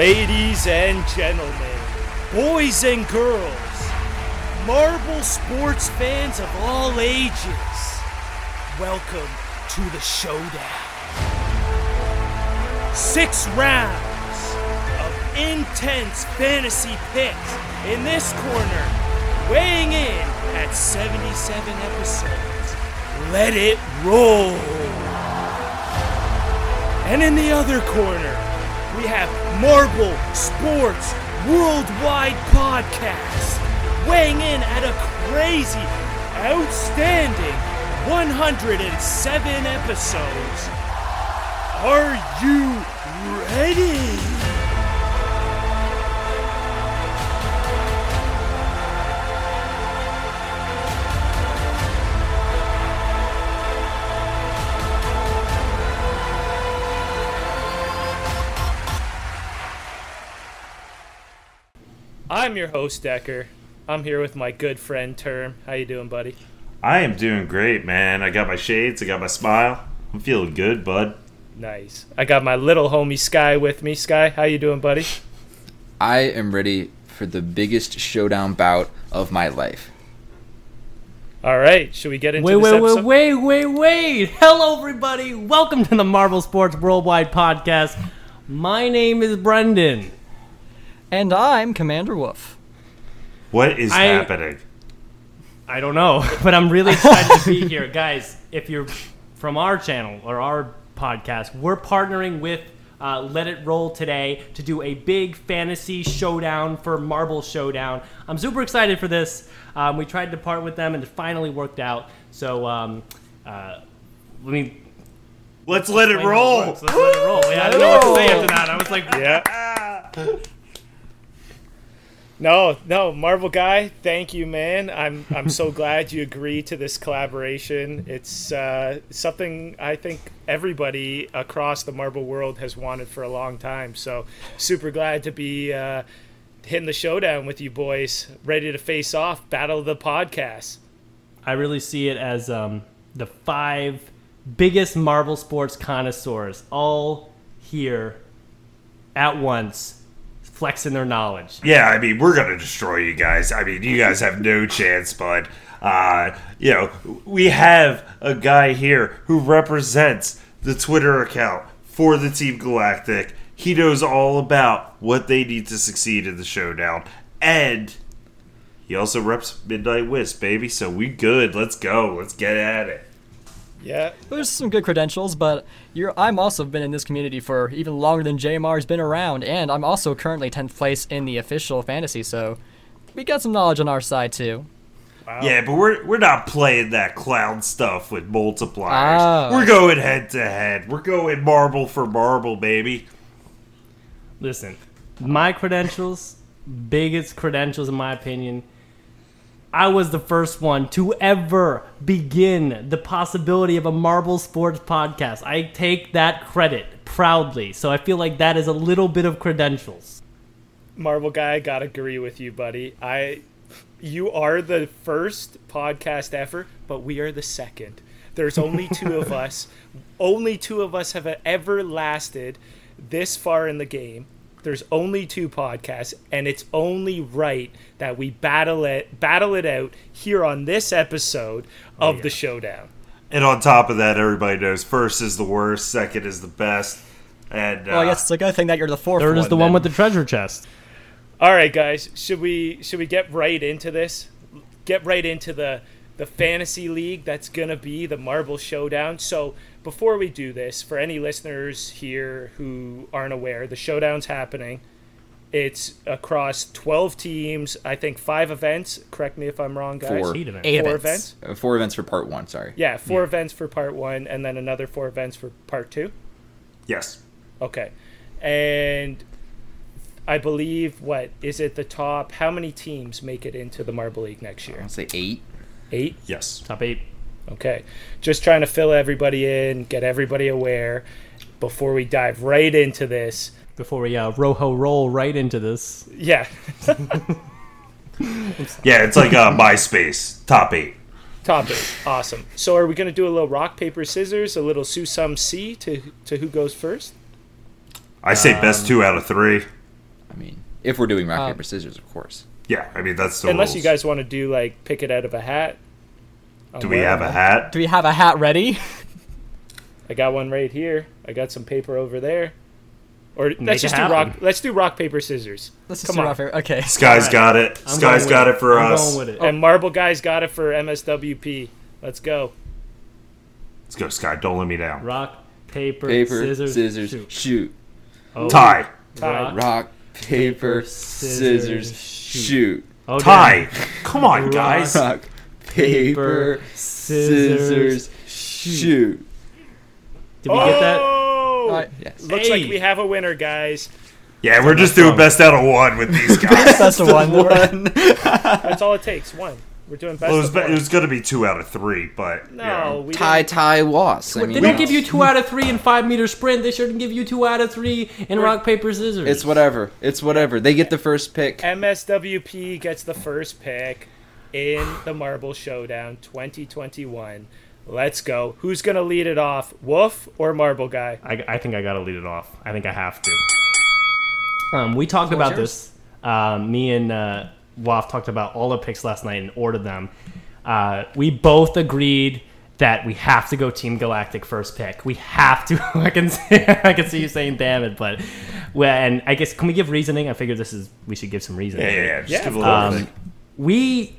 Ladies and gentlemen, boys and girls, marble sports fans of all ages, welcome to the showdown. Six rounds of intense fantasy picks in this corner, weighing in at 77 episodes. Let it roll. And in the other corner, we have Marble Sports Worldwide Podcast, weighing in at a crazy, outstanding 107 episodes. Are you ready? I'm your host Decker. I'm here with my good friend Term. How you doing, buddy? I am doing great, man. I got my shades, I got my smile. I'm feeling good, bud. Nice. I got my little homie Sky with me. Sky, how you doing, buddy? I am ready for the biggest showdown bout of my life. All right, should we get into Wait, this wait, episode? wait, wait, wait, wait. Hello, everybody. Welcome to the Marble Sports Worldwide Podcast. My name is Brendan. And I'm Commander Wolf. What is I- happening? I don't know, but I'm really excited to be here. Guys, if you're from our channel or our podcast, we're partnering with uh, Let It Roll today to do a big fantasy showdown for Marble Showdown. I'm super excited for this. Um, we tried to part with them and it finally worked out. So, um, uh, let me. Let's let it roll. Let's let it roll. Yeah, I didn't know what to say after that. I was like, Yeah. No, no, Marble guy, thank you, man. I'm I'm so glad you agreed to this collaboration. It's uh, something I think everybody across the Marble world has wanted for a long time. So super glad to be uh, hitting the showdown with you boys, ready to face off, battle of the podcast. I really see it as um, the five biggest Marble sports connoisseurs all here at once, flexing their knowledge. Yeah, I mean, we're gonna destroy you guys. I mean, you guys have no chance, but Uh, you know, we have a guy here who represents the Twitter account for the Team Galactic. He knows all about what they need to succeed in the showdown, and he also reps Midnight Wisp, baby. So we good. Let's go. Let's get at it. Yeah, There's some good credentials, but you're, I'm also been in this community for even longer than JMR's been around, and I'm also currently 10th place in the official fantasy, so we got some knowledge on our side too. Yeah, but we're we're not playing that clown stuff with multipliers. Ah. We're going head to head. We're going marble for marble, baby. Listen, my credentials, biggest credentials in my opinion. I was the first one to ever begin the possibility of a Marble Sports podcast. I take that credit proudly. So I feel like that is a little bit of credentials. Marble guy, I gotta agree with you, buddy. I, you are the first podcast ever, but we are the second. There's only two of us. Only two of us have ever lasted this far in the game. There's only two podcasts, and it's only right that we battle it, battle it out here on this episode of the showdown. And on top of that, everybody knows first is the worst, second is the best, and uh, Well, I guess it's a good thing that you're the fourth Third one. is the one with the treasure chest. All right, guys, should we should we get right into this? Get right into the the fantasy league that's gonna be the Marble Showdown. So before we do this, for any listeners here who aren't aware, the showdown's happening. It's across twelve teams. I think five events. Correct me if I'm wrong, guys. Four. Eight events. Eight Four events. events. Uh, four events for part one, sorry. Yeah, four events for part one, and then another four events for part two. yes, Okay, and I believe what is it? The top? How many teams make it into the Marble League next year? I'll say eight. Eight. yes. Top eight. Okay, just trying to fill everybody in, get everybody aware before we dive right into this. Before we uh, roho roll right into this. Yeah, Yeah, it's like uh, MySpace top eight. top eight, awesome. So, are we gonna do a little rock paper scissors, a little sue Susum C to to who goes first? I say best two out of three. I mean, if we're doing rock Um, paper scissors, of course. Yeah, I mean that's the Unless you guys want to do like pick it out of a hat. I'm Do we have a hat? Do we have a hat ready? I got one right here. I got some paper over there. Or Make let's it just do happen. rock. Let's do rock paper scissors. Let's just Come do on. rock paper. Okay. Sky's Alright. got it. I'm Sky's going got with it for I'm us. going with it. And Marble Guy's got it for MSWP. Let's go. Let's go, Sky. Don't let me down. Rock, paper, Paper, scissors, scissors, shoot. shoot. Oh, Tie. Tie. Rock, paper, scissors, scissors, shoot. shoot. Oh, Tie. Come on, guys. Rock, paper, scissors, shoot. Did we get that? Oh! Yes. Looks Hey. like we have a winner, guys. Yeah, we're just doing best out of one with these guys. That's the one. one. That's all it takes. One. We're doing best well, it was, of be- one. it was going to be two out of three, but no, you know. we Tie, tie, was. I They mean, don't give you two out of three in five meter sprint. They shouldn't give you two out of three in rock paper scissors. it's whatever. It's whatever. They get the first pick. MSWP gets the first pick in the Marble Showdown 2021. Let's go. Who's gonna lead it off? Wolf or Marble Guy? I, I think I gotta lead it off. I think I have to. Um, we talked Floor's about this. Um, me and uh, Waff talked about all the picks last night and ordered them. Uh, we both agreed that we have to go Team Galactic first pick. We have to. I can see, I can see you saying "damn it," but well, and I guess can we give reasoning? I figure this is we should give some reasoning. yeah, yeah, yeah. Just Yeah, give a little Um, we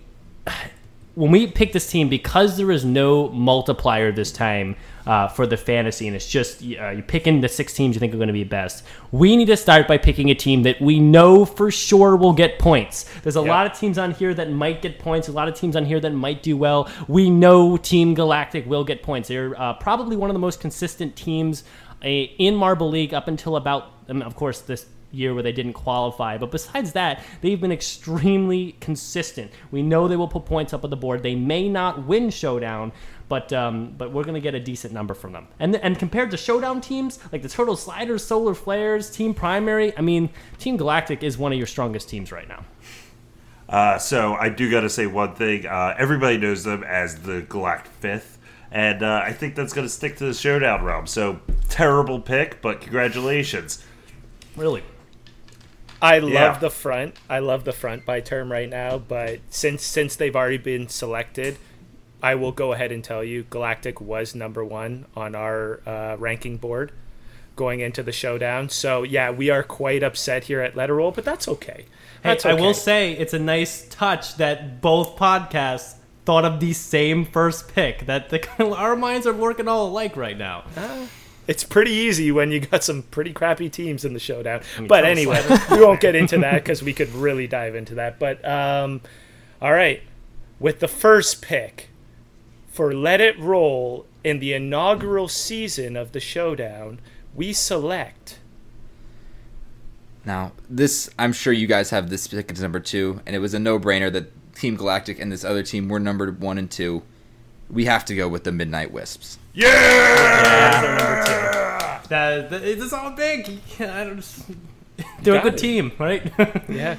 when we picked this team because there is no multiplier this time uh, for the fantasy and it's just uh, you picking the six teams you think are going to be best we need to start by picking a team that we know for sure will get points. There's a lot of teams on here that might get points a lot of teams on here that might do well. We know team galactic will get points. They're uh, probably one of the most consistent teams uh, in marble league up until about um, of course this year where they didn't qualify. But besides that, they've been extremely consistent. We know they will put points up on the board. They may not win Showdown, but um, but we're gonna get a decent number from them. And and compared to Showdown teams like the Turtle Sliders, Solar Flares, Team Primary, I mean, Team Galactic is one of your strongest teams right now. Uh, so I do got to say one thing. Uh, everybody knows them as the Galactic Fifth, and uh, I think that's going to stick to the showdown realm. So terrible pick, but congratulations. Really. I love Yeah. the front. I love the front by term right now, but since since they've already been selected, I will go ahead and tell you Galactic was number one on our uh, ranking board going into the showdown. So yeah, we are quite upset here at Let It Roll, but that's okay. Hey, That's I will say it's a nice touch that both podcasts thought of the same first pick. That the our minds are working all alike right now. It's pretty easy when you got some pretty crappy teams in the showdown. but anyway, we won't get into that because we could really dive into that. But um, all right, with the first pick for Let It Roll in the inaugural season of the showdown, we select. Now, this, I'm sure you guys have this pick as number two, and it was a no brainer that Team Galactic and this other team were numbered one and two. We have to go with the Midnight Wisps. That, that it's all big. I don't. They're a good it. team, right? Yeah.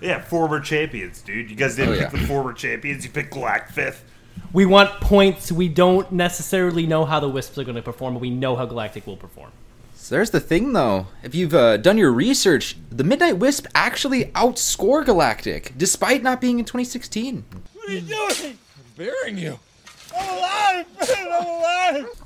Yeah, former champions, dude. You guys didn't Oh, pick yeah. the former champions. You picked Galactic Fifth. we want points. We don't necessarily know how the Wisps are going to perform, but we know how Galactic will perform. So there's the thing, though. If you've uh, done your research, the Midnight Wisp actually outscore Galactic, despite not being in 2016.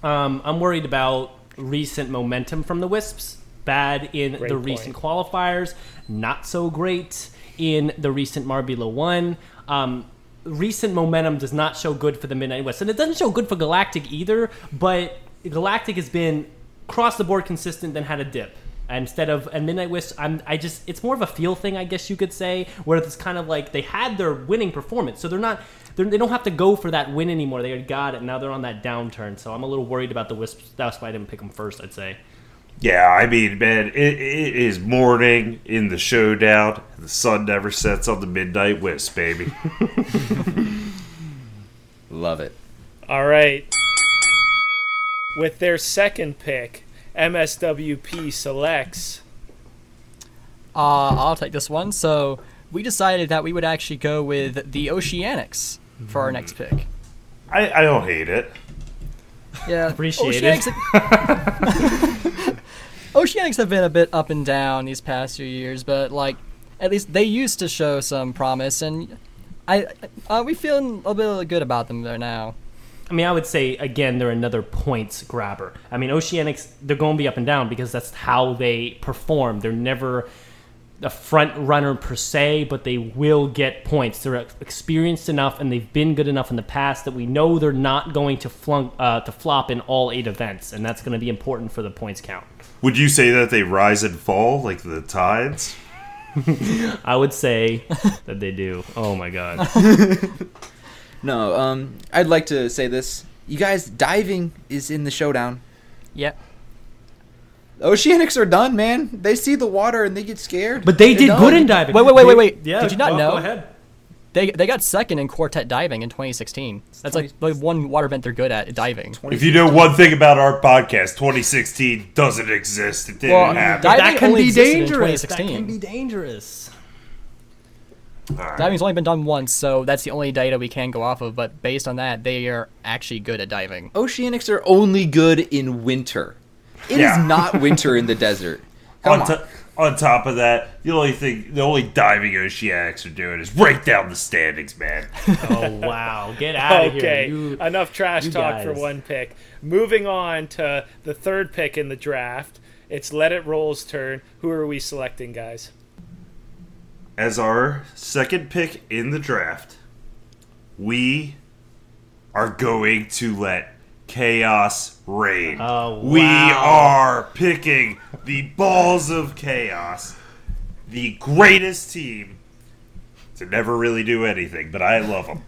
Um, I'm worried about recent momentum from the Wisps. Bad in Great the point. recent qualifiers, not so great in the recent Marbula 1. Um, recent momentum does not show good for the Midnight Wisp. And it doesn't show good for Galactic either, but Galactic has been across the board consistent, then had a dip. Instead of and Midnight Wisp, I'm I just it's more of a feel thing, I guess you could say, where it's kind of like they had their winning performance, so they're not they're, they don't have to go for that win anymore. They already got it. Now they're on that downturn, so I'm a little worried about the Wisps. That's why I didn't pick them first. I'd say. Yeah, I mean, man, it, it is morning in the showdown. The sun never sets on the midnight wisp, baby. Love it. All right. With their second pick, MSWP selects. Uh, I'll take this one. So we decided that we would actually go with the Oceanics for our next pick. I, I don't hate it. Yeah, Appreciate it. Oceanics, Oceanics have been a bit up and down these past few years, but like at least they used to show some promise, and I uh, we feeling a bit good about them there now. I mean, I would say again they're another points grabber. I mean, Oceanics they're going to be up and down because that's how they perform. They're never a front runner per se, but they will get points. They're experienced enough and they've been good enough in the past that we know they're not going to flunk uh, to flop in all eight events, and that's going to be important for the points count. Would you say that they rise and fall like the tides? I would say that they do. Oh my god. No, um, I'd like to say this. You guys, diving is in the showdown. Yep. Oceanics are done, man. They see the water and they get scared. But they They're did good in diving. Wait, wait, wait, wait, wait. Yeah, Did you not go- know? Go ahead. They they got second in quartet diving in 2016. That's like the one water event they're good at diving. If you know one thing about our podcast, 2016 doesn't exist. It didn't Well, happen. di- That Diving can only be existed in dangerous. That 2016. can be dangerous. All right. Diving's only been done once, so that's the only data we can go off of. But based on that, they are actually good at diving. Oceanics are only good in winter. It is Yeah. not winter in the desert. Come on, on. to- on top of that, the only thing, the only diving Oceanics are doing is right down the standings, man. Oh wow, get out of Okay, here! You, enough trash you talk for one pick. Moving on to the third pick in the draft. It's Let It Roll's turn. Who are we selecting, guys? As our second pick in the draft, we are going to let chaos reign. Oh, We are picking the balls of chaos, the greatest team to never really do anything, but I love them.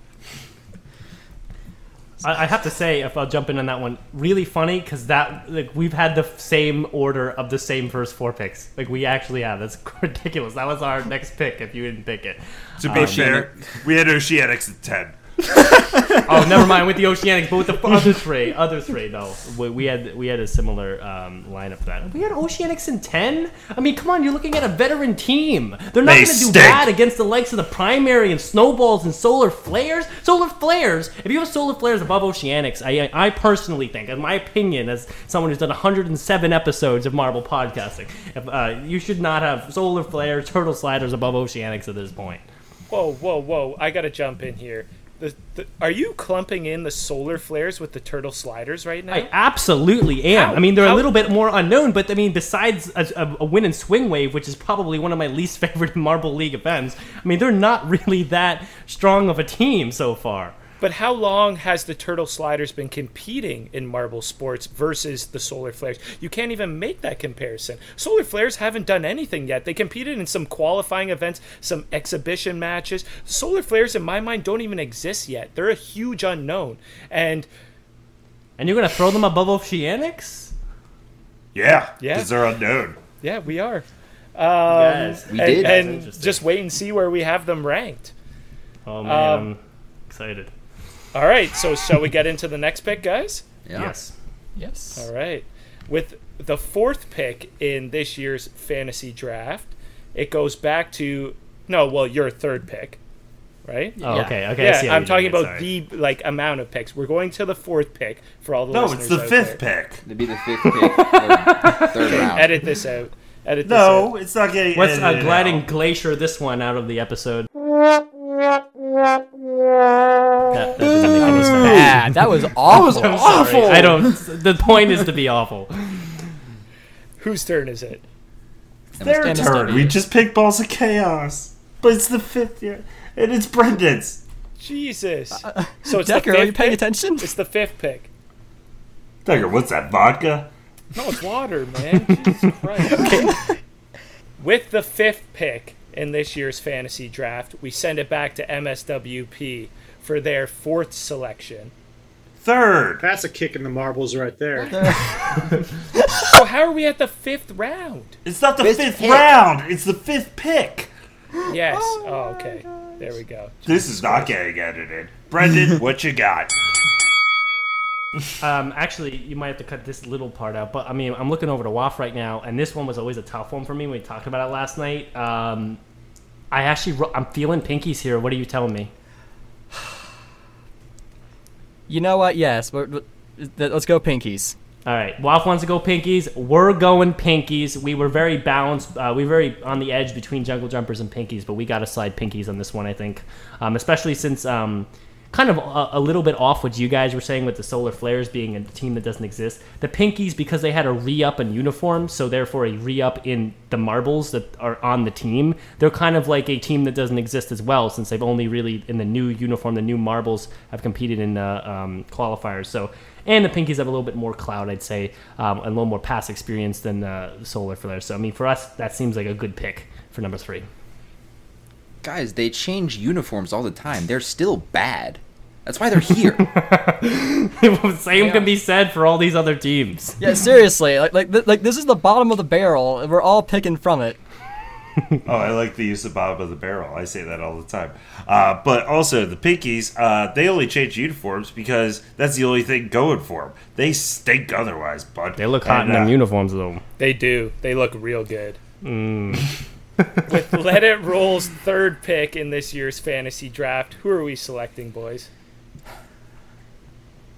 I, I have to say, if I'll jump in on that one, really funny because that like we've had the same order of the same first four picks. Like we actually have. That's ridiculous. That was our next pick if you didn't pick it. To be um, fair, we had Oceanics at 10. Oh, never mind with the Oceanics, but with the other three, other three though, we, we had we had a similar um, lineup for that. We had Oceanics in ten. I mean, come on, you're looking at a veteran team. They're not They going to do bad against the likes of the primary and snowballs and solar flares. Solar flares. If you have solar flares above Oceanics, I I personally think, in my opinion, as someone who's done 107 episodes of Marble podcasting, if, uh, you should not have solar flares, turtle sliders above Oceanics at this point. Whoa, whoa, whoa! I gotta jump in here. The, the, are you clumping in the solar flares with the turtle sliders right now? I absolutely am. How- I mean, they're how- a little bit more unknown, but I mean, besides a, a, a win and swing wave, which is probably one of my least favorite Marble League events, I mean, they're not really that strong of a team so far. But how long has the turtle sliders been competing in marble sports versus the solar flares? You can't even make that comparison. Solar flares haven't done anything yet. They competed in some qualifying events, some exhibition matches. Solar flares, in my mind, don't even exist yet. They're a huge unknown. And And you're going to throw them above Oceanics? Yeah, Yeah. because they're unknown. yeah, we are. Guys. We and, did. and Interesting. just wait and see where we have them ranked. Oh, man, Um, I'm excited. All right, so shall we get into the next pick, guys? Yeah. Yes. Yes. All right. With the fourth pick in this year's fantasy draft, it goes back to no, well, your third pick, right? Oh, Yeah. okay. Okay. I see yeah, I'm talking doing it, about sorry. the like amount of picks. We're going to the fourth pick for all the No, listeners it's the fifth there. pick. It'd be the fifth pick, third, third round. Edit this out. Edit this No, out. it's not getting. Let's uh, edited gliding out. glacier this one out of the episode. That, that didn't make any sense. Bad. Ah, that was awful. I'm sorry. I don't. The point is to be awful. Whose turn is it? Their MSW. turn. We just picked balls of chaos, but it's the fifth year, and it's Brendan's. Jesus. Uh, so it's Decker, the are you paying pick? attention? It's the fifth pick. Tucker, what's that vodka? No, it's water, man. Jesus Christ. With the fifth pick in this year's fantasy draft, we send it back to MSWP for their fourth selection. Third. That's a kick in the marbles right there. So how are we at the fifth round? It's not the Fifth fifth round. It's the fifth pick. Yes. Oh, oh okay. There we go. This is not getting edited. Brendan, what you got? Um, actually, you might have to cut this little part out. But I mean, I'm looking over to WAF right now, and this one was always a tough one for me. We talked about it last night. Um, I actually, I'm feeling pinkies here. What are you telling me? You know what? Yes. But, but- th- let's go pinkies. All right, Waff wants to go pinkies. We're going pinkies. We were very balanced. Uh, we were very on the edge between jungle jumpers and pinkies, but we got to slide pinkies on this one, I think. Um, especially since um, kind of a, a little bit off what you guys were saying with the Solar Flares being a team that doesn't exist. The pinkies, because they had a re up in uniform, so therefore a re up in the marbles that are on the team, they're kind of like a team that doesn't exist as well, since they've only really, in the new uniform, the new marbles have competed in uh, um, qualifiers. So and the Pinkies have a little bit more cloud, I'd say, um, a little more past experience than the Solar Flares. So I mean, for us, that seems like a good pick for number three. Guys, they change uniforms all the time. They're still bad. That's why they're here. Same Yeah. can be said for all these other teams. Yeah, seriously, like like th- like this is the bottom of the barrel, and we're all picking from it. Oh, I like the use of bottom of the barrel. I say that all the time. Uh, but also, the Pinkies, uh, they only change uniforms because that's the only thing going for them. They stink otherwise, bud. They look hot And, in them uh, uniforms, though. They do. They look real good. With Let It Roll's third pick in this year's fantasy draft, who are we selecting, boys?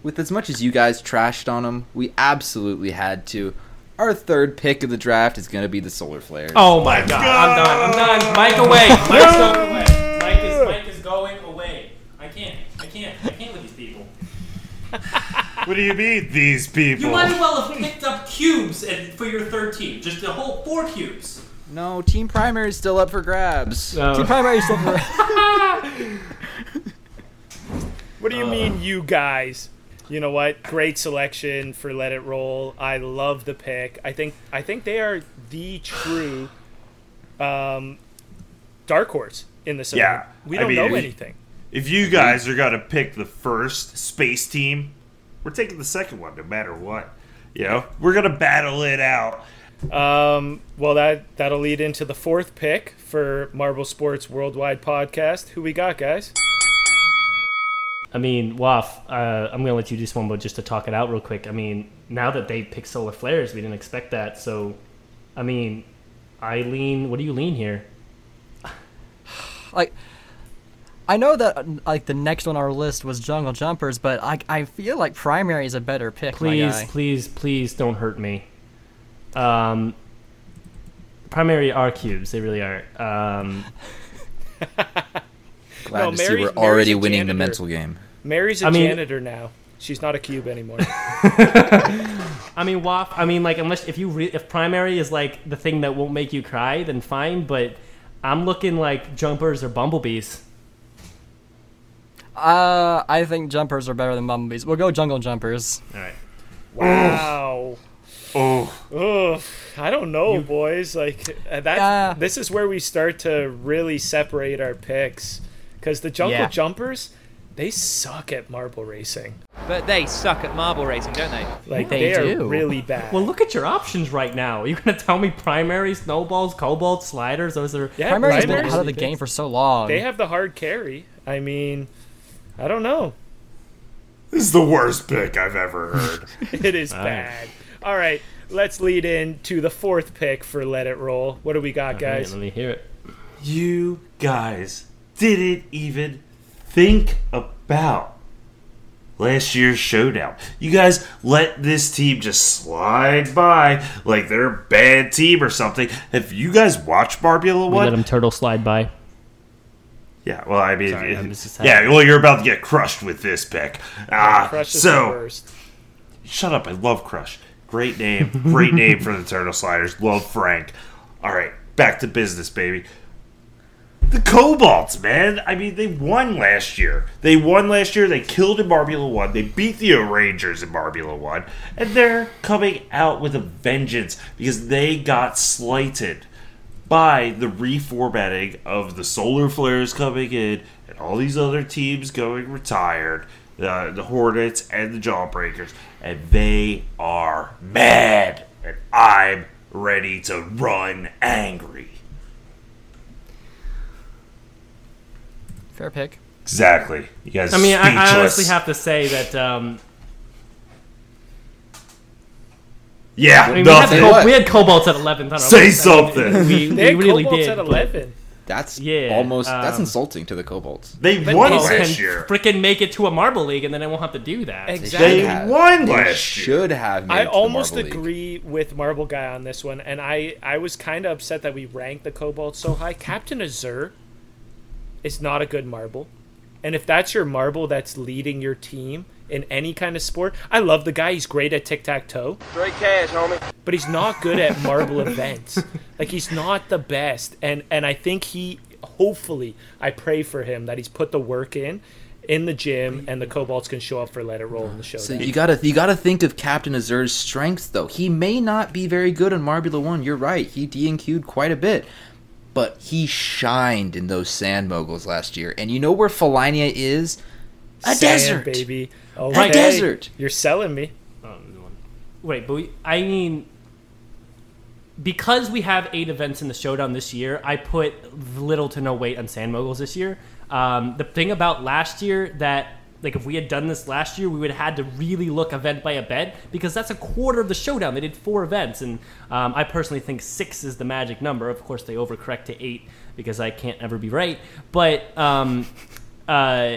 With as much as you guys trashed on them, we absolutely had to. Our third pick of the draft is going to be the Solar Flares. Oh my god, I'm done. I'm done. Mike away. Mike's going away. Mike is Mike is going away. I can't. I can't. I can't with these people. What do you mean, these people? You might as well have picked up cubes and, for your third team. Just the whole four cubes. No, Team Primary is still up for grabs. Team primary still for What do you mean, you guys? You know what? Great selection for Let It Roll. I love the pick. I think I think they are the true um, dark horse in this. segment. Yeah, we don't mean, know we- anything. If you guys are gonna pick the first space team, we're taking the second one no matter what. You know, we're gonna battle it out. Um, well, that that'll lead into the fourth pick for Marble Sports Worldwide Podcast. Who we got, guys? I mean, Waff, uh, I'm gonna let you do this one, but just to talk it out real quick. I mean, now that they picked solar flares, we didn't expect that. So, I mean, I lean. What do you lean here? like. I know that like the next on our list was Jungle Jumpers, but I I feel like primary is a better pick. my Please, guy. please, please don't hurt me. Um, primary are cubes. They really are. Um, Glad No, to see we're Mary's already winning the mental game. Mary's a I mean- janitor now. She's not a cube anymore. I mean, Waff. I mean, like, unless if you re- if primary is like the thing that won't make you cry, then fine. But I'm looking like jumpers or bumblebees. Uh, I think jumpers are better than bumblebees. We'll go Jungle Jumpers. All right. wow. Oh, Ugh, I don't know, boys. Like uh, that. Yeah. This is where we start to really separate our picks, because the Jungle Yeah. Jumpers, they suck at marble racing. But they suck at marble racing, don't they? Like They they, are do. really bad. Well, look at your options right now. Are you gonna tell me primary, snowballs, cobalt, sliders? Those are yeah, Primary's been out of the game for so long. They have the hard carry. I mean, I don't know. this is the worst pick I've ever heard. It is bad. All right, let's lead in to the fourth pick for Let It Roll. What do we got, Okay, guys? let me hear it. you guys didn't even think about last year's showdown. You guys let this team just slide by like they're a bad team or something. Have you guys watched Marbula We one? let them turtle slide by. Yeah, well, I mean, Sorry, it- yeah, well, you're about to get crushed with this pick. Ah, Crush is the so worst. shut up. I love Crush. Great name, great name for the Turtle Sliders. Love Frank. All right, back to business, baby. The Cobalts, man. I mean, they won last year. They won last year. They killed in Marbula 1. They beat the Rangers in Marbula 1. And they're coming out with a vengeance because they got slighted by the reformatting of the Solar Flares coming in and all these other teams going retired. Uh, the Hornets and the Jawbreakers. And they are mad. And I'm ready to run angry. Fair pick. Exactly. You guys I mean, I, I honestly have to say that. Um, Yeah, I mean, we, had nothing. co- we had cobalts at 11th. on our Say list. Something. We, They we had really did. at but- 11. That's Yeah, almost that's um, insulting to the Cobalts. They But won they last can year. freaking make it to a marble league, and then I won't have to do that. Exactly. They have. won They last year. should have. Made I it to the almost Marble League. agree with Marble Guy on this one, and I, I was kind of upset that we ranked the Cobalt so high. Captain Azure is not a good marble, and if that's your marble that's leading your team in any kind of sport, I love the guy. He's great at tic tac toe, Straight cash, homie. but he's not good at marble events. Like he's not the best, and and I think he, hopefully, I pray for him that he's put the work in. In the gym, and the Cobalts can show up for Let It Roll in the show. So you gotta you gotta think of Captain Azure's strengths though. He may not be very good in Marbula One. You're right. He DNQ'd quite a bit, but he shined in those sand moguls last year. And you know where Felinia is? A Sand, desert. baby. A Okay. desert. You're selling me. Wait, but we, I mean, because we have eight events in the showdown this year, I put little to no weight on Sand Moguls this year. Um, the thing about last year that, like, if we had done this last year, we would have had to really look event by event because that's a quarter of the showdown. They did four events, and um, I personally think six is the magic number. Of course, they overcorrect to eight because I can't ever be right. But um, uh,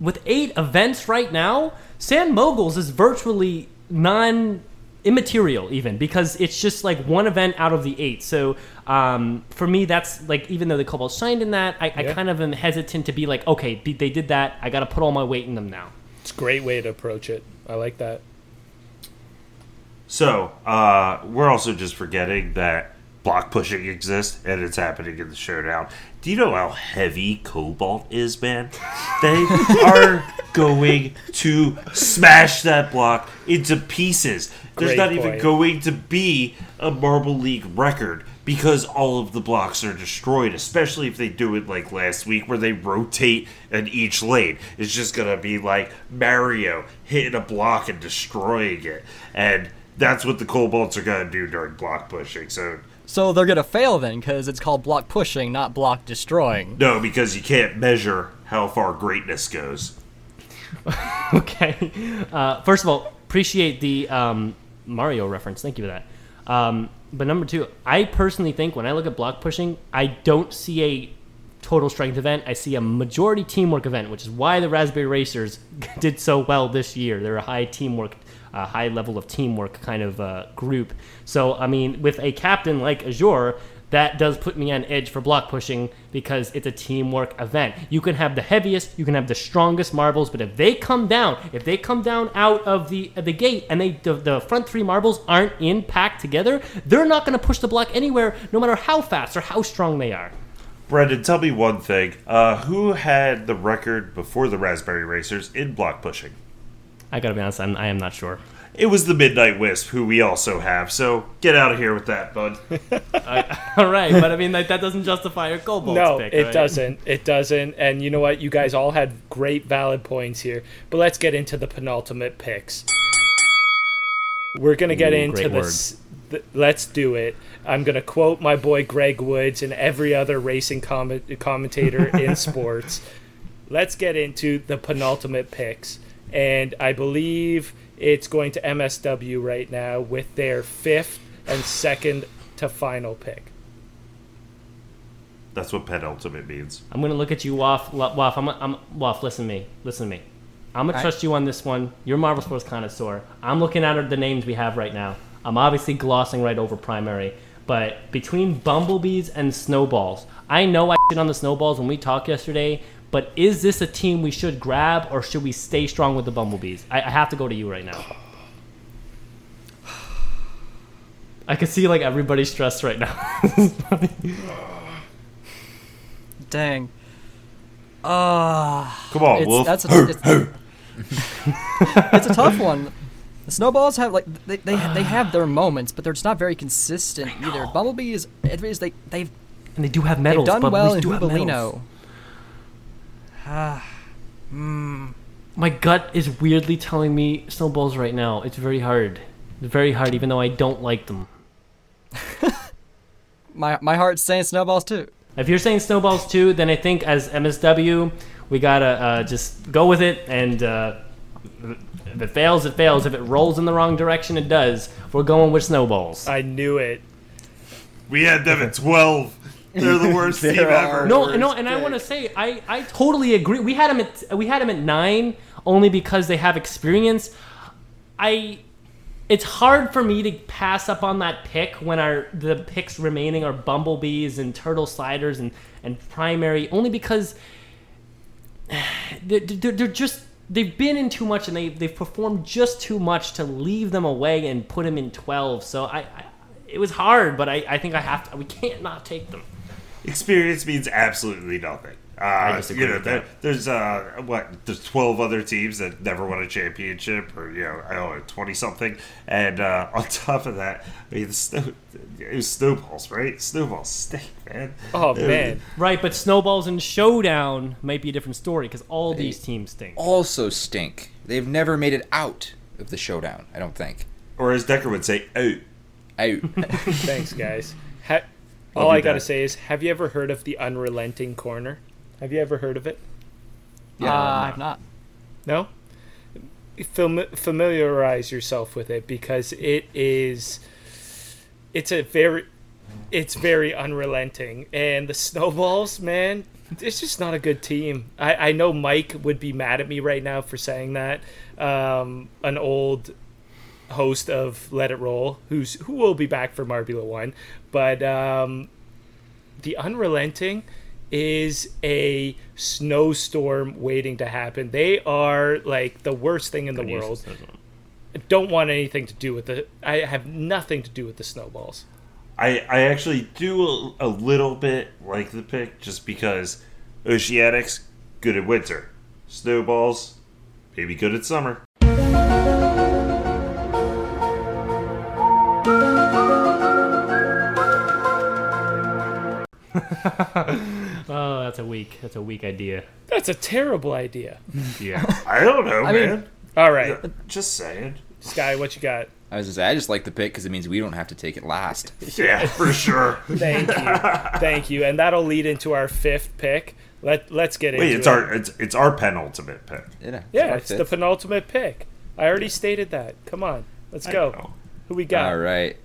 with eight events right now, Sand Moguls is virtually non immaterial even because it's just like one event out of the eight. So um, for me, that's like even though the Cobalt shined in that, I, I kind of am hesitant to be like, okay, they they did that. I got to put all my weight in them now. It's a great way to approach it. I like that. So, uh, we're also just forgetting that block pushing exists and it's happening in the showdown. Do you know how heavy Cobalt is, man? They are going to smash that block into pieces. There's Great not even going to be a Marble League record because all of the blocks are destroyed, especially if they do it like last week where they rotate in each lane. It's just going to be like Mario hitting a block and destroying it. And that's what the Cobalts are going to do during block pushing. So, So they're gonna fail then, because it's called block pushing, not block destroying. no, because you can't measure how far greatness goes. okay. Uh, first of all, appreciate the um, Mario reference. Thank you for that. Um, but number two, I personally think when I look at block pushing, I don't see a total strength event. I see a majority teamwork event, which is why the Raspberry Racers did so well this year. They're a high teamwork, uh, high level of teamwork kind of uh, group. So, I mean, with a captain like Azure, that does put me on edge for block pushing because it's a teamwork event. You can have the heaviest, you can have the strongest marbles, but if they come down, if they come down out of the the gate and they the, the front three marbles aren't in packed together, they're not going to push the block anywhere, no matter how fast or how strong they are. Brendan, tell me one thing. Uh, who had the record before the Raspberry Racers in block pushing? I gotta be honest, I'm, I am not sure. It was the Midnight Wisp, who we also have. So get out of here with that, bud. All right, but I mean like, that doesn't justify your gold no, pick. it right? doesn't. It doesn't. And you know what? You guys all had great valid points here. But let's get into the penultimate picks. We're gonna get Ooh, into this. th- let's do it. I'm gonna quote my boy Greg Woods and every other racing comment- commentator in sports. Let's get into the penultimate picks, and I believe it's going to MSW right now with their fifth and second to final pick. That's what penultimate means. I'm gonna look at you, Waff. Lo- Waff, I'm, I'm Waff. Listen to me. Listen to me. I'm gonna Alright. trust you on this one. You're a Marble Sports connoisseur. I'm looking at the names we have right now. I'm obviously glossing right over primary, but between bumblebees and snowballs, I know I shit on the snowballs when we talked yesterday. But is this a team we should grab, or should we stay strong with the bumblebees? I, I have to go to you right now. I can see like everybody's stressed right now. Dang. Ah. Come on, it's, Wolf. That's a, it's, it's a tough one. The snowballs have like they, they they have their moments, but they're just not very consistent either. Bumblebees, it is they they've and they do have they've done but well in do Ah, mm, My gut is weirdly telling me snowballs right now. It's very hard. It's very hard, even though I don't like them. my my heart's saying snowballs too. If you're saying snowballs too, then I think as MSW, we gotta uh, just go with it. And uh, if it fails, it fails. If it rolls in the wrong direction, it does. We're going with snowballs. I knew it. we had them at 12. They're the worst team ever. No, Worst no, and I want to say I, I totally agree. We had them at we had them at nine only because they have experience. I it's hard for me to pass up on that pick when our the picks remaining are bumblebees and turtle sliders and and primary only because they're, they're, they're just they've been in too much and they they've performed just too much to leave them away and put them in 12 so I, I it was hard but I, I think I have to we can't not take them Experience means absolutely nothing. Uh, disagree you know, with there, that. there's uh, what there's 12 other teams that never won a championship, or you know, I don't know, 20 something. And uh, on top of that, I mean, the snow, it was snowballs, right? Snowballs stink, man. Oh It- man, Right, but snowballs and showdown might be a different story because all these teams stink. Also stink. They've never made it out of the showdown. I don't think. Or as Decker would say, oh, Out. thanks guys. Ha- all I gotta Dad. say is, have you ever heard of the unrelenting corner? Have you ever heard of it? uh, I've not. No. Fam- familiarize yourself with it because it is. It's a very, it's very unrelenting, and the snowballs, man. It's just not a good team. I, I know Mike would be mad at me right now for saying that. Um, an old host of Let It Roll, who's who will be back for Marbula One, but um, the unrelenting is a snowstorm waiting to happen. They are like the worst thing in the world. Don't want anything to do with the. I have nothing to do with the snowballs. I, I actually do a, a little bit like the pick just because Oceanics, good at winter. Snowballs, maybe good at summer. Oh, that's a weak. That's a weak idea. That's a terrible idea. Yeah. I don't know, I mean- man. All right, Just saying. Sky, what you got? I was gonna say I just like the pick because it means we don't have to take it last. Yeah, for sure. Thank you, thank you, and that'll lead into our fifth pick. Let Let's get Wait, into it's it. our it's it's our penultimate pick. Yeah, yeah, our it's the penultimate pick. I already stated that. Come on, let's go. know. Who we got? All right.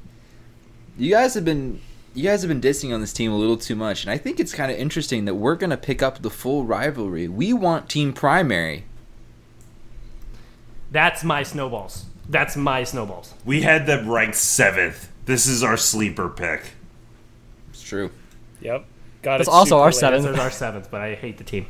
You guys have been you guys have been dissing on this team a little too much, and I think it's kind of interesting that we're gonna pick up the full rivalry. We want Team Primary. That's my snowballs. That's my snowballs. We had them ranked seventh. This is our sleeper pick. It's true. Yep. Got That's it also our late. seventh. There's our seventh, but I hate the team.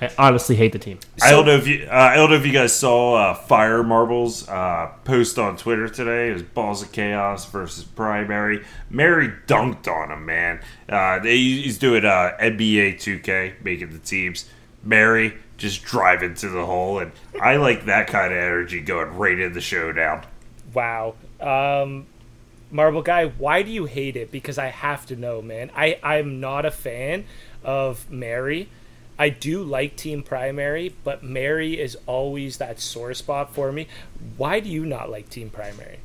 I honestly hate the team. I don't know if you uh, I don't know if you guys saw uh, Fire Marbles uh, post on Twitter today. It was Balls of Chaos versus Primary. Mary dunked on him, man. Uh, they, he's doing uh, NBA 2K, making the teams. Mary just driving to the hole, and I like that kind of energy going right in the showdown. Wow. Um, Marble Guy, why do you hate it? Because I have to know, man. I, I'm not a fan of Mary. I do like Team Primary, but Mary is always that sore spot for me. Why do you not like Team Primary?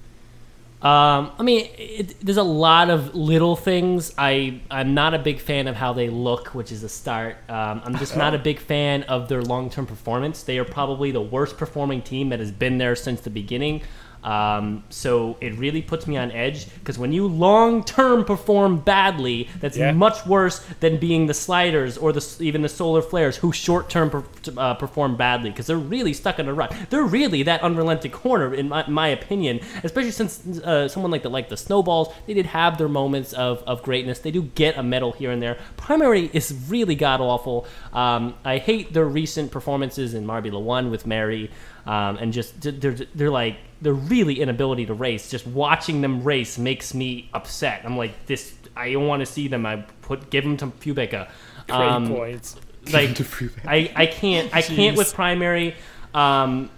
Um, I mean, it, there's a lot of little things. I I'm not a big fan of how they look, which is a start. Um, I'm just not a big fan of their long term performance. They are probably the worst performing team that has been there since the beginning. Um, so it really puts me on edge because when you long term perform badly, that's Yeah. much worse than being the sliders or the even the solar flares who short term per, uh, perform badly because they're really stuck in a rut. They're really that unrelenting corner in my, my opinion, especially since uh, someone like the like the snowballs they did have their moments of, of greatness. They do get a medal here and there. Primary is really god awful. Um, I hate their recent performances in Marbula One with Mary. Um, and just they're, they're like they're really inability to race. Just watching them race makes me upset. I'm like this. I don't want to see them. I put give them to Fubeca. Great Um, points. like I, I can't I can't with primary. Um,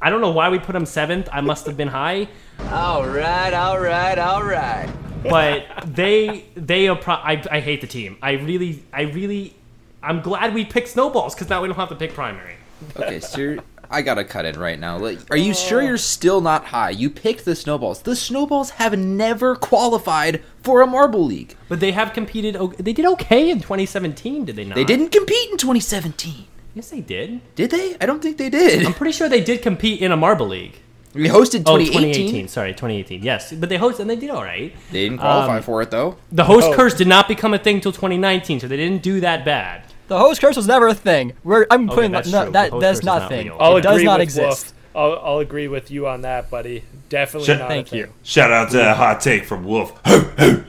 I don't know why we put him seventh. I must have been high, All right, all right, all right. but they they are. Pro- I I hate the team. I really I really. I'm glad we picked snowballs because now we don't have to pick primary. Okay, so you're- I gotta cut in right now. Like, are you sure you're still not high? You picked the snowballs. The snowballs have never qualified for a marble league. But they have competed. They did okay in 2017, did they not? They didn't compete in 2017. Yes, they did. Did they? I don't think they did. I'm pretty sure they did compete in a marble league. We hosted Oh, 2018. 2018. Sorry, 2018. Yes, but they hosted and they did all right. They didn't qualify Um, for it though. The host Oh. curse did not become a thing till 2019, so they didn't do that bad. The host curse was never a thing. We're I'm putting that's that true. that The that's not not a thing. real. I'll it does not exist. Wolf. I'll, I'll agree with you on that, buddy. Definitely Shut- not. Thank a thing. you. Shout out to a hot take from Wolf.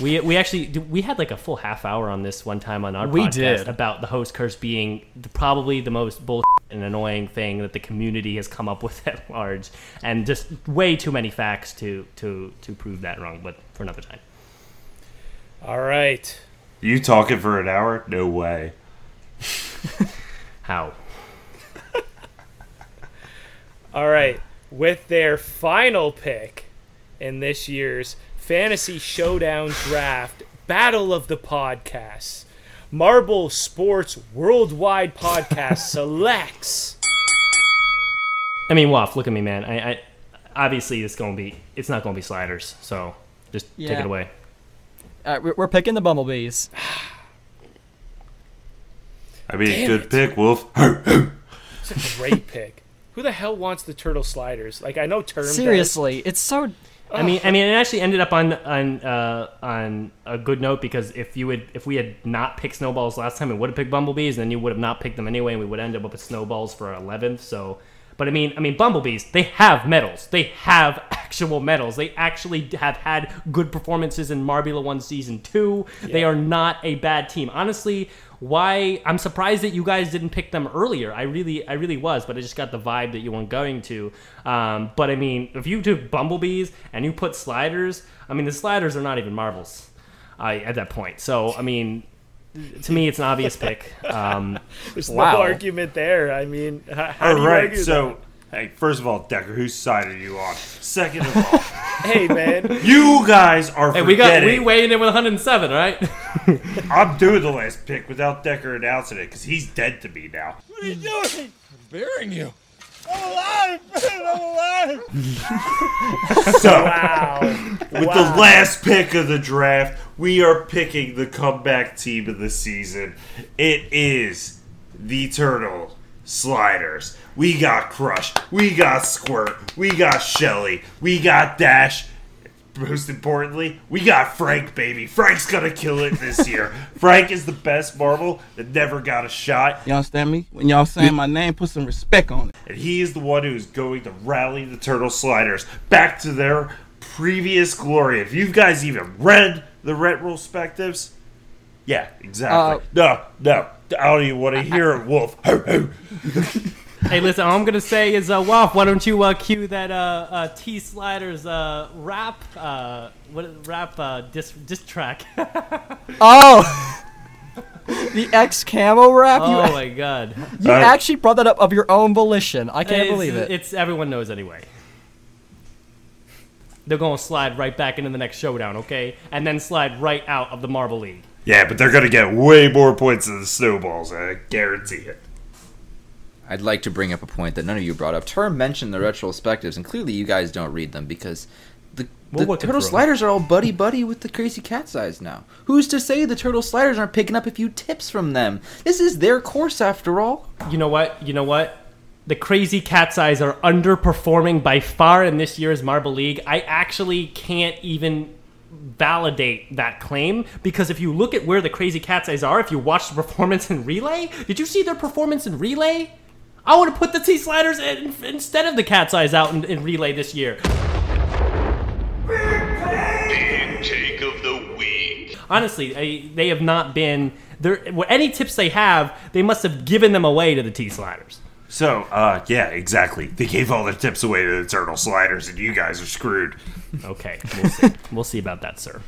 We we actually we had like a full half hour on this one time on our We podcast did. about the host curse being the, probably the most bullshit and annoying thing that the community has come up with at large, and just way too many facts to to to prove that wrong. But for another time. All right. You talking for an hour? No way. How? All right. With their final pick in this year's Fantasy Showdown Draft Battle of the Podcasts, Marble Sports Worldwide Podcast selects. I mean, Waff, look at me, man. I, I obviously it's gonna be it's not gonna be sliders. So just take it away. Uh, we're, we're picking the bumblebees. I mean, Damn good it. pick, Wolf. It's a great pick. Who the hell wants the turtle sliders? Like I know term. does. Seriously, it's so. I mean, I mean, it actually ended up on on uh, on a good note because if you would if we had not picked snowballs last time, we would have picked bumblebees, and then you would have not picked them anyway, and we would end up with snowballs for our eleventh. So, but I mean, I mean, bumblebees they have medals, they have actual medals, they actually have had good performances in Marbula One season two. They are not a bad team, honestly. Why I'm surprised that you guys didn't pick them earlier. I really, I really was, but I just got the vibe that you weren't going to. Um, but I mean, if you took bumblebees and you put sliders, I mean, the sliders are not even marbles uh, at that point. So I mean, to me, it's an obvious pick. Um, There's Wow. no argument there. I mean, how, how All do you right, argue so hey, first of all, Decker, whose side are you on? Second of all, hey man, you guys are hey, we got we forgetting. weighed in with 107, right? I'm doing the last pick without Decker announcing it because he's dead to me now. What are you doing? Bearing you. I'm alive, man, I'm alive. So, wow. with the last pick of the draft, we are picking the comeback team of the season. It is the Turtle Sliders. We got Crush, we got Squirt, we got Shelly, we got Dash. Most importantly, we got Frank, baby. Frank's gonna kill it this year. Frank is the best Marvel that never got a shot, You understand me? When y'all saying my name, put some respect on it. and he is the one who is going to rally the Turtle Sliders back to their previous glory. If you guys even read the retrospectives, yeah, exactly. no, no, I don't even want to hear it, Wolf. hey, listen, all I'm gonna say is, uh, Waff, why don't you uh, cue that uh, uh, T Sliders uh, rap uh, what rap uh, diss, diss track? Oh, the X camo rap. you oh my god. you Uh, actually brought that up of your own volition. I can't believe it. It's everyone knows anyway. They're gonna slide right back into the next showdown, okay? And then slide right out of the Marble League. yeah, but they're gonna get way more points than the Snowballs. I guarantee it. I'd like to bring up a point that none of you brought up. Term mentioned the retrospectives, and clearly you guys don't read them because the, We'll the turtle sliders are all buddy buddy with the crazy cat's eyes now. Who's to say the turtle sliders aren't picking up a few tips from them? This is their course after all. You know what? You know what? The crazy cat's eyes are underperforming by far in this year's Marble League. I actually can't even validate that claim because if you look at where the crazy cat's eyes are, if you watch the performance in relay, did you see their performance in relay? I would have put the T sliders in, instead of the cat's eyes out in, in relay this year. Of the week. Honestly, I, they have not been there. Any tips they have, they must have given them away to the T sliders. So, uh, yeah, exactly. They gave all their tips away to the Turtle Sliders, and you guys are screwed. Okay, we'll see. we'll see about that, sir.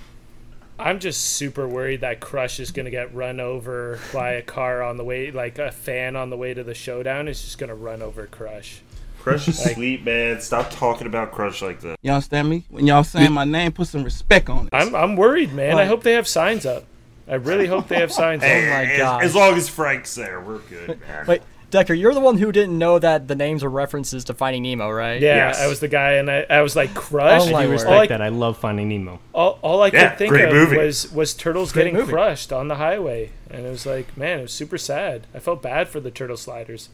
I'm just super worried that Crush is gonna get run over by a car on the way, like a fan on the way to the showdown is just gonna run over Crush. Crush is sweet, man. Stop talking about Crush like that. Y'all understand me? When y'all saying my name, put some respect on it. I'm I'm worried, man. I hope they have signs up. I really hope they have signs up. Hey, my as, gosh. as long as Frank's there, we're good, man. Wait, Decker, you're the one who didn't know that the names were references to Finding Nemo, right? Yeah, Yes. I was the guy, and I, I was like crushed. Oh I word. respect all, I, that. I love Finding Nemo. all, all I Yeah, could think of movie. was was turtles Great getting movie. crushed on the highway, and it was like, man, it was super sad. I felt bad for the turtle sliders.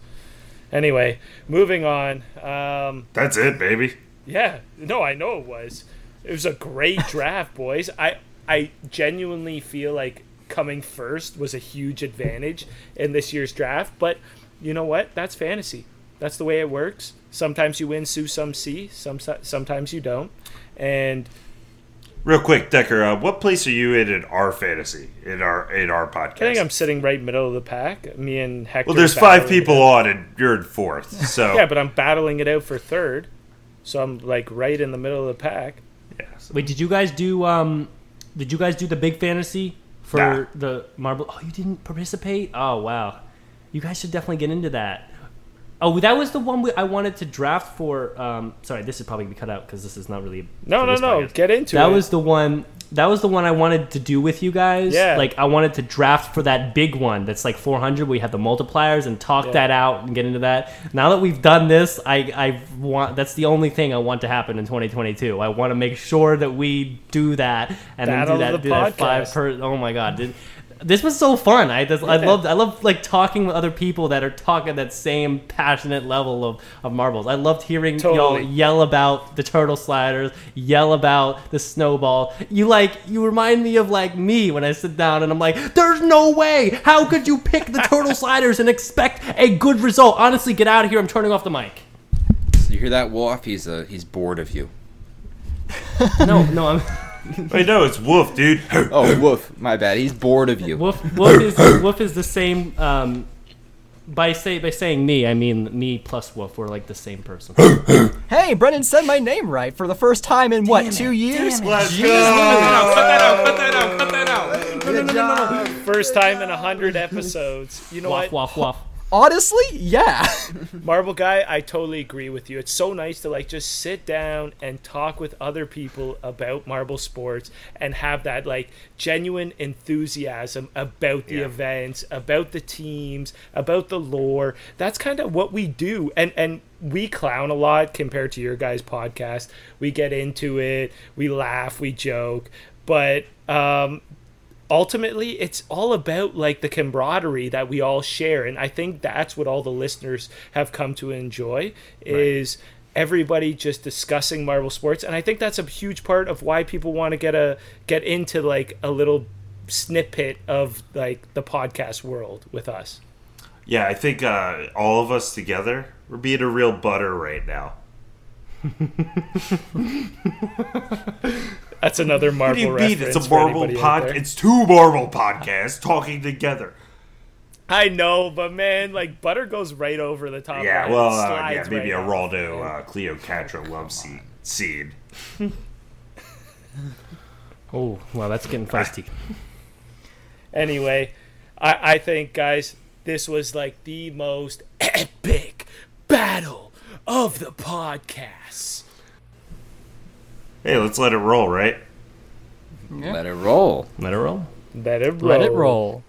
Anyway, moving on. Um, That's it, baby. yeah, no, I know it was. It was a great draft, boys. I I genuinely feel like coming first was a huge advantage in this year's draft. But you know what? That's fantasy. That's the way it works. Sometimes you win, Sue, some see. Some sometimes you don't. And Real quick, Decker, uh, what place are you in in our fantasy in our in our podcast? I think I'm sitting right in the middle of the pack. Me and Hector. well, there's five people on, and you're in fourth. So Yeah, but I'm battling it out for third, so I'm like right in the middle of the pack. Yeah, so- Wait, did you guys do um did you guys do the big fantasy for Nah. the marble? Oh, you didn't participate? Oh, wow. You guys should definitely get into that. Oh, that was the one we, I wanted to draft for um sorry, this is probably gonna be cut out cuz this is not really No, no, no. podcast. Get into That it. was the one that was the one I wanted to do with you guys. Yeah. Like I wanted to draft for that big one that's like 400 We have the multipliers and talk Yeah. that out and get into that. Now that we've done this, I I want that's the only thing I want to happen in 2022. I want to make sure that we do that and Battle then do the that, do that five per Oh my god. Did, this was so fun. I just, I Yeah. love I love like talking with other people that are talking that same passionate level of, of marbles. I loved hearing y'all yell about the turtle sliders, yell about the snowball. You like you remind me of like me when I sit down and I'm like, "There's no way. How could you pick the turtle sliders and expect a good result?" Honestly, get out of here. I'm turning off the mic. So you hear that, Wolf? He's uh, he's bored of you. No, no, I'm Wait, no, it's Wolf, dude. Oh, Wolf, my bad. He's bored of you. Wolf. Wolf is Wolf is the same. Um, by say by saying me, I mean me plus Wolf. We're like the same person. Hey, Brennan said my name right for the first time in what, two years? Let's Cut go. that out! Cut that out! Cut that out! Good job. First time in a hundred episodes. You know Waff what? waff waff. Honestly, yeah. Marble guy, I totally agree with you. It's so nice to like just sit down and talk with other people about marble sports and have that like genuine enthusiasm about the Yeah. events, about the teams, about the lore. That's kind of what we do. And and we clown a lot compared to your guys' podcast. We get into it, we laugh, we joke, but um ultimately it's all about like the camaraderie that we all share and i think that's what all the listeners have come to enjoy is everybody just discussing Marble sports and i think that's a huge part of why people want to get a get into like a little snippet of like the podcast world with us Yeah, I think uh, all of us together, we're being a real butter right now. that's another Marvel What marble do you mean? It's a for marble anybody pod. It's two marble podcasts talking together. i know but man like butter goes right over the top Yeah, well, uh, yeah, maybe right a off. Raldo uh, Cleopatra love seed. scene. Oh, well, that's getting feisty. Anyway, I, I think, guys, this was like the most epic battle of the podcasts. Hey, let's let it roll, right? Let it roll. Let it roll. Let it roll. Let it roll.